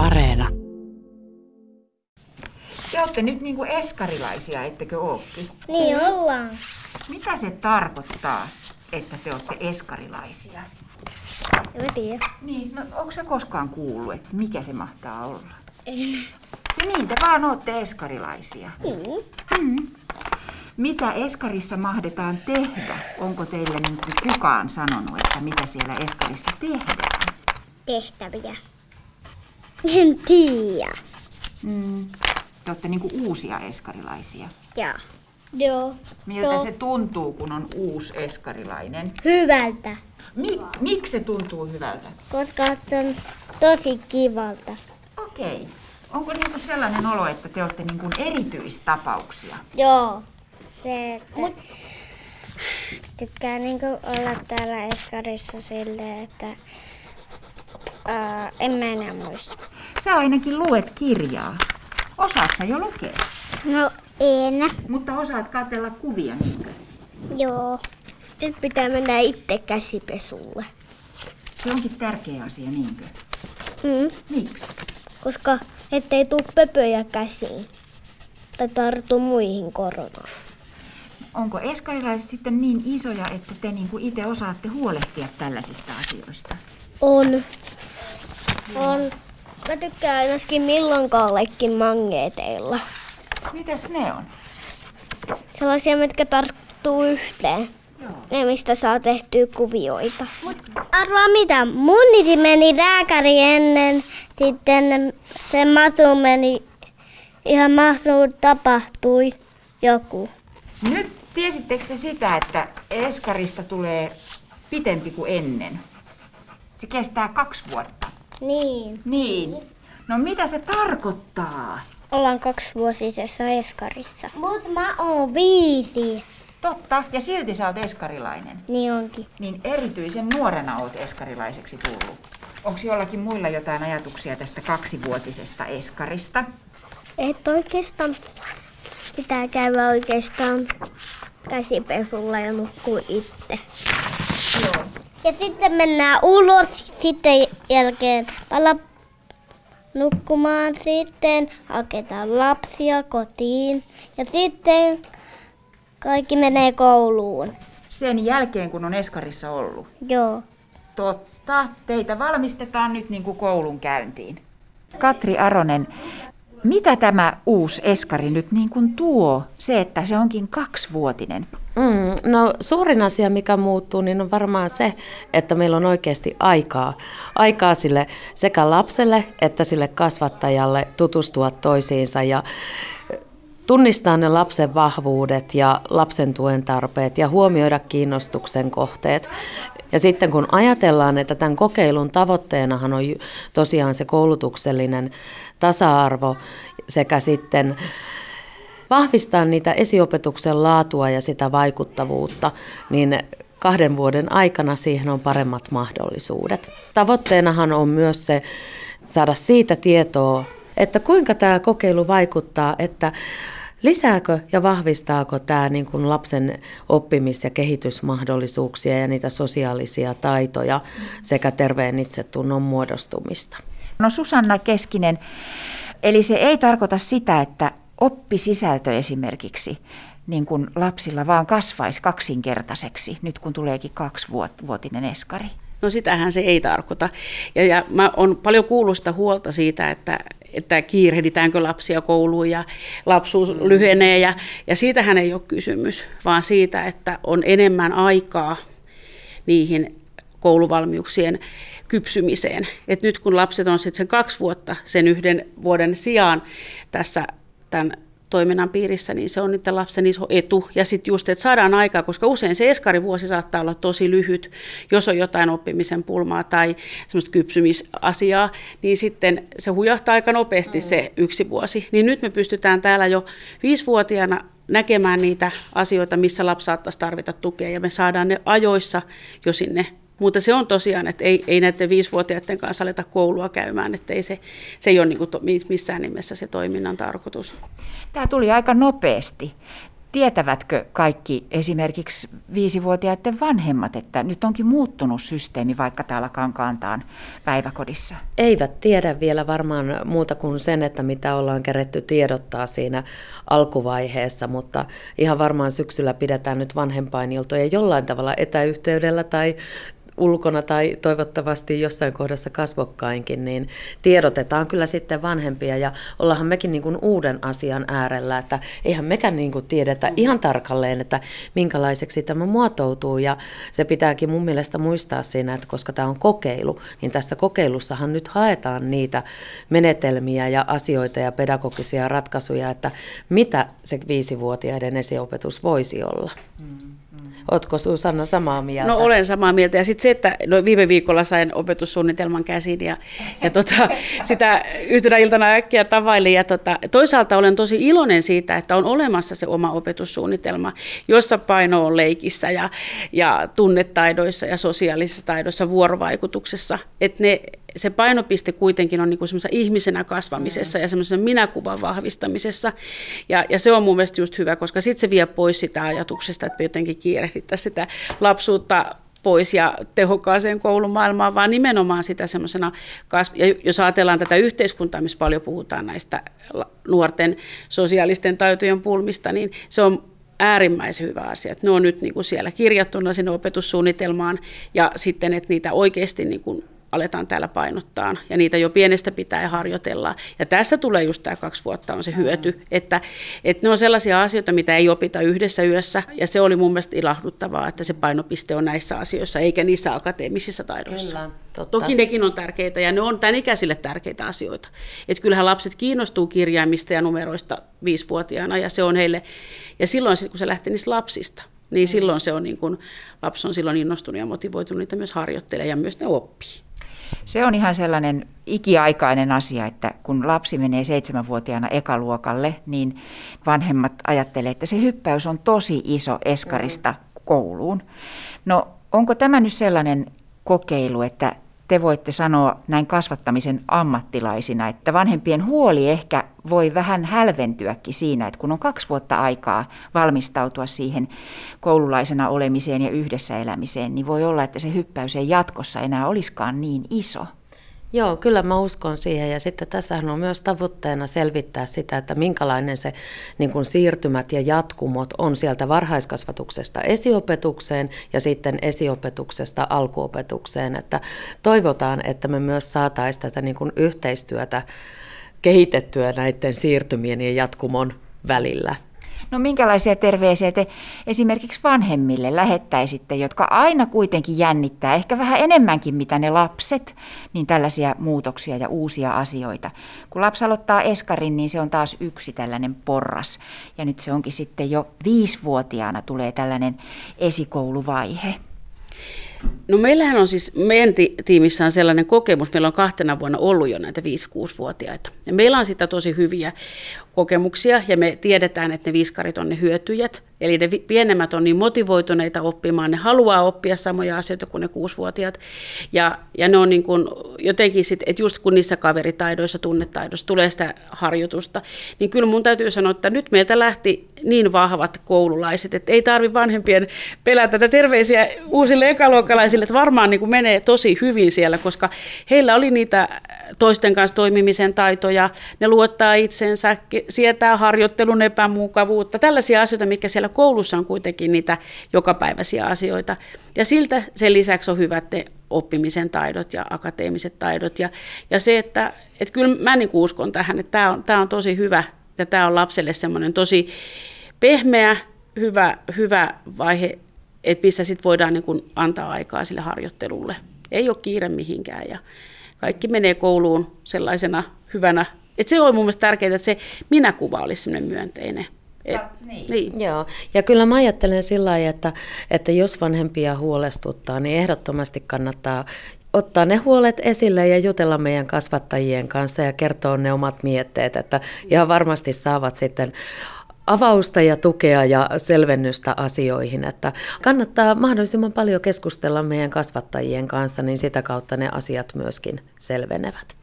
Areena. Te olette nyt niin kuin eskarilaisia, ettekö ookin? Niin ollaan. Mitä se tarkoittaa, että te olette eskarilaisia? En mä tiedä. Niin, no onko se koskaan kuullut, että mikä se mahtaa olla? En. Ja niin, te vaan ootte eskarilaisia. Niin. Mm. Mitä Eskarissa mahdetaan tehdä? Onko teille niin kukaan sanonut, että mitä siellä Eskarissa tehdään? Tehtäviä. En tiedä. Mm. Te olette niin kuin uusia eskarilaisia. Joo. Joo. Miltä Joo. se tuntuu, kun on uusi eskarilainen? Hyvältä. Mi- miksi se tuntuu hyvältä? Koska se on tosi kivalta. Okei. Onko niinku sellainen olo, että te olette niinku erityistapauksia? Joo. Se, että tykkää niinku olla täällä Eskarissa silleen, että ää, en mä enää muista. Sä ainakin luet kirjaa. Osaat sä jo lukea? No en. Mutta osaat katsella kuvia niinkö? Joo. Nyt pitää mennä itse käsipesulle. Se onkin tärkeä asia, niinkö? Mm. Miksi? Koska ettei tuu pöpöjä käsiin. Tai tartu muihin koronaan. Onko eskarilaiset sitten niin isoja, että te niinku itse osaatte huolehtia tällaisista asioista? On. On. Mä tykkään ainakin milloinkaan leikkiä mangeeteilla. Mitäs ne on? Sellaisia, mitkä tarttuu yhteen. Joo. Ne, mistä saa tehtyä kuvioita. Arvaa mitä? Mun meni lääkäri ennen, sitten se masu meni, ihan masu tapahtui joku. Nyt tiesittekö te sitä, että eskarista tulee pitempi kuin ennen? Se kestää kaksi vuotta. Niin. Niin. No mitä se tarkoittaa? Ollaan kaksivuotisessa eskarissa. Mut mä oon viisi. Totta, ja silti sä oot eskarilainen. Niin onkin. Niin erityisen nuorena oot eskarilaiseksi tullut. Onko jollakin muilla jotain ajatuksia tästä kaksivuotisesta eskarista? Et oikeastaan pitää käydä oikeastaan käsipesulla ja nukkuu itse. Joo. Ja sitten mennään ulos, sitten jälkeen pala nukkumaan, sitten haketaan lapsia kotiin ja sitten kaikki menee kouluun. Sen jälkeen, kun on eskarissa ollut. Joo. Totta, teitä valmistetaan nyt niin kuin koulun käyntiin. Katri Aronen, mitä tämä uusi eskari nyt niin kuin tuo, se että se onkin kaksivuotinen? Mm, no suurin asia, mikä muuttuu, niin on varmaan se, että meillä on oikeasti aikaa. Aikaa sille sekä lapselle että sille kasvattajalle tutustua toisiinsa ja tunnistaa ne lapsen vahvuudet ja lapsen tuen tarpeet ja huomioida kiinnostuksen kohteet. Ja sitten kun ajatellaan, että tämän kokeilun tavoitteenahan on tosiaan se koulutuksellinen tasa-arvo sekä sitten vahvistaa niitä esiopetuksen laatua ja sitä vaikuttavuutta, niin kahden vuoden aikana siihen on paremmat mahdollisuudet. Tavoitteenahan on myös se saada siitä tietoa, että kuinka tämä kokeilu vaikuttaa, että lisääkö ja vahvistaako tämä niin kuin lapsen oppimis- ja kehitysmahdollisuuksia ja niitä sosiaalisia taitoja sekä terveen itsetunnon muodostumista. No Susanna Keskinen, eli se ei tarkoita sitä, että oppisisältö esimerkiksi niin kuin lapsilla vaan kasvaisi kaksinkertaiseksi, nyt kun tuleekin kaksivuotinen eskari. No sitähän se ei tarkoita. Ja, ja mä on paljon kuullut sitä huolta siitä, että, että kiirehditäänkö lapsia kouluun ja lapsuus lyhenee. Ja, ja siitähän ei ole kysymys, vaan siitä, että on enemmän aikaa niihin kouluvalmiuksien kypsymiseen. Et nyt kun lapset on sitten sen kaksi vuotta sen yhden vuoden sijaan tässä tämän toiminnan piirissä, niin se on nyt lapsen iso etu. Ja sitten just, että saadaan aikaa, koska usein se eskarivuosi saattaa olla tosi lyhyt, jos on jotain oppimisen pulmaa tai semmoista kypsymisasiaa, niin sitten se hujahtaa aika nopeasti se yksi vuosi. Niin nyt me pystytään täällä jo viisivuotiaana näkemään niitä asioita, missä lapsi saattaisi tarvita tukea, ja me saadaan ne ajoissa jo sinne mutta se on tosiaan, että ei, ei näiden viisivuotiaiden kanssa aleta koulua käymään, että ei se, se ei ole niin kuin to, missään nimessä se toiminnan tarkoitus. Tämä tuli aika nopeasti. tietävätkö kaikki esimerkiksi viisivuotiaiden vanhemmat, että nyt onkin muuttunut systeemi vaikka täällä Kankaantaan päiväkodissa? Eivät tiedä vielä varmaan muuta kuin sen, että mitä ollaan keretty tiedottaa siinä alkuvaiheessa, mutta ihan varmaan syksyllä pidetään nyt vanhempainiltoja jollain tavalla etäyhteydellä tai ulkona tai toivottavasti jossain kohdassa kasvokkainkin, niin tiedotetaan kyllä sitten vanhempia ja ollaanhan mekin niin kuin uuden asian äärellä, että eihän mekään niin kuin tiedetä ihan tarkalleen, että minkälaiseksi tämä muotoutuu ja se pitääkin mun mielestä muistaa siinä, että koska tämä on kokeilu, niin tässä kokeilussahan nyt haetaan niitä menetelmiä ja asioita ja pedagogisia ratkaisuja, että mitä se viisivuotiaiden esiopetus voisi olla. Mm. Oletko Susanna samaa mieltä? No olen samaa mieltä. Ja sitten se, että no, viime viikolla sain opetussuunnitelman käsiin ja, ja tota, sitä yhtenä iltana äkkiä tavailin. Ja tota, toisaalta olen tosi iloinen siitä, että on olemassa se oma opetussuunnitelma, jossa paino on leikissä ja, ja tunnetaidoissa ja sosiaalisissa taidoissa, vuorovaikutuksessa. Että ne se painopiste kuitenkin on niin kuin ihmisenä kasvamisessa mm. ja semmoisen minäkuvan vahvistamisessa. Ja, ja se on mun mielestä just hyvä, koska sitten se vie pois sitä ajatuksesta, että me jotenkin kiirehdittäisiin sitä lapsuutta pois ja tehokkaaseen koulumaailmaan, vaan nimenomaan sitä semmoisena, kasv- ja jos ajatellaan tätä yhteiskuntaa, missä paljon puhutaan näistä nuorten sosiaalisten taitojen pulmista, niin se on äärimmäisen hyvä asia. Että ne on nyt niin kuin siellä kirjattuna sinne opetussuunnitelmaan ja sitten, että niitä oikeasti niin kuin aletaan täällä painottaa, ja niitä jo pienestä pitää harjoitella. Ja tässä tulee just tämä kaksi vuotta on se hyöty, että, että ne on sellaisia asioita, mitä ei opita yhdessä yössä, ja se oli mun mielestä ilahduttavaa, että se painopiste on näissä asioissa, eikä niissä akateemisissa taidoissa. Kyllä, totta. Toki nekin on tärkeitä, ja ne on tämän ikäisille tärkeitä asioita. Että kyllähän lapset kiinnostuu kirjaimista ja numeroista viisivuotiaana, ja se on heille, ja silloin kun se lähtee niistä lapsista, niin mm. silloin se on niin kuin, lapsi on silloin innostunut ja motivoitunut niitä myös harjoittelemaan ja myös ne oppii. Se on ihan sellainen ikiaikainen asia, että kun lapsi menee seitsemänvuotiaana ekaluokalle, niin vanhemmat ajattelee, että se hyppäys on tosi iso eskarista kouluun. No onko tämä nyt sellainen kokeilu, että te voitte sanoa näin kasvattamisen ammattilaisina, että vanhempien huoli ehkä voi vähän hälventyäkin siinä, että kun on kaksi vuotta aikaa valmistautua siihen koululaisena olemiseen ja yhdessä elämiseen, niin voi olla, että se hyppäys ei jatkossa enää olisikaan niin iso. Joo, kyllä mä uskon siihen ja sitten tässähän on myös tavoitteena selvittää sitä, että minkälainen se niin kuin siirtymät ja jatkumot on sieltä varhaiskasvatuksesta esiopetukseen ja sitten esiopetuksesta alkuopetukseen, että toivotaan, että me myös saataisiin tätä niin kuin yhteistyötä kehitettyä näiden siirtymien ja jatkumon välillä. No minkälaisia terveisiä te esimerkiksi vanhemmille lähettäisitte, jotka aina kuitenkin jännittää, ehkä vähän enemmänkin mitä ne lapset, niin tällaisia muutoksia ja uusia asioita. Kun lapsi aloittaa eskarin, niin se on taas yksi tällainen porras. Ja nyt se onkin sitten jo viisivuotiaana tulee tällainen esikouluvaihe. No meillähän on siis, meidän ti- tiimissä on sellainen kokemus, meillä on kahtena vuonna ollut jo näitä 5-6-vuotiaita. Ja meillä on sitä tosi hyviä kokemuksia ja me tiedetään, että ne viiskarit on ne hyötyjät. Eli ne pienemmät on niin motivoituneita oppimaan, ne haluaa oppia samoja asioita kuin ne kuusivuotiaat. Ja, ja ne on niin kuin jotenkin sitten, että just kun niissä kaveritaidoissa, tunnetaidoissa tulee sitä harjoitusta, niin kyllä mun täytyy sanoa, että nyt meiltä lähti niin vahvat koululaiset, että ei tarvi vanhempien pelätä tätä terveisiä uusille ekaluokkalaisille, että varmaan niin kuin menee tosi hyvin siellä, koska heillä oli niitä toisten kanssa toimimisen taitoja, ne luottaa itsensä, sietää harjoittelun epämukavuutta, tällaisia asioita, mikä siellä koulussa on kuitenkin niitä jokapäiväisiä asioita. Ja siltä sen lisäksi on hyvät ne oppimisen taidot ja akateemiset taidot. Ja, ja se, että, että kyllä mä niin uskon tähän, että tämä on, on tosi hyvä ja tämä on lapselle semmoinen tosi pehmeä, hyvä, hyvä vaihe, että missä sitten voidaan niin antaa aikaa sille harjoittelulle. Ei ole kiire mihinkään ja kaikki menee kouluun sellaisena hyvänä. Et se on mun mielestä tärkeää, että se minäkuva olisi sellainen myönteinen. Et, niin. Niin. Joo, ja kyllä mä ajattelen sillä lailla, että, että jos vanhempia huolestuttaa, niin ehdottomasti kannattaa ottaa ne huolet esille ja jutella meidän kasvattajien kanssa ja kertoa ne omat mietteet, että ihan varmasti saavat sitten avausta ja tukea ja selvennystä asioihin, että kannattaa mahdollisimman paljon keskustella meidän kasvattajien kanssa, niin sitä kautta ne asiat myöskin selvenevät.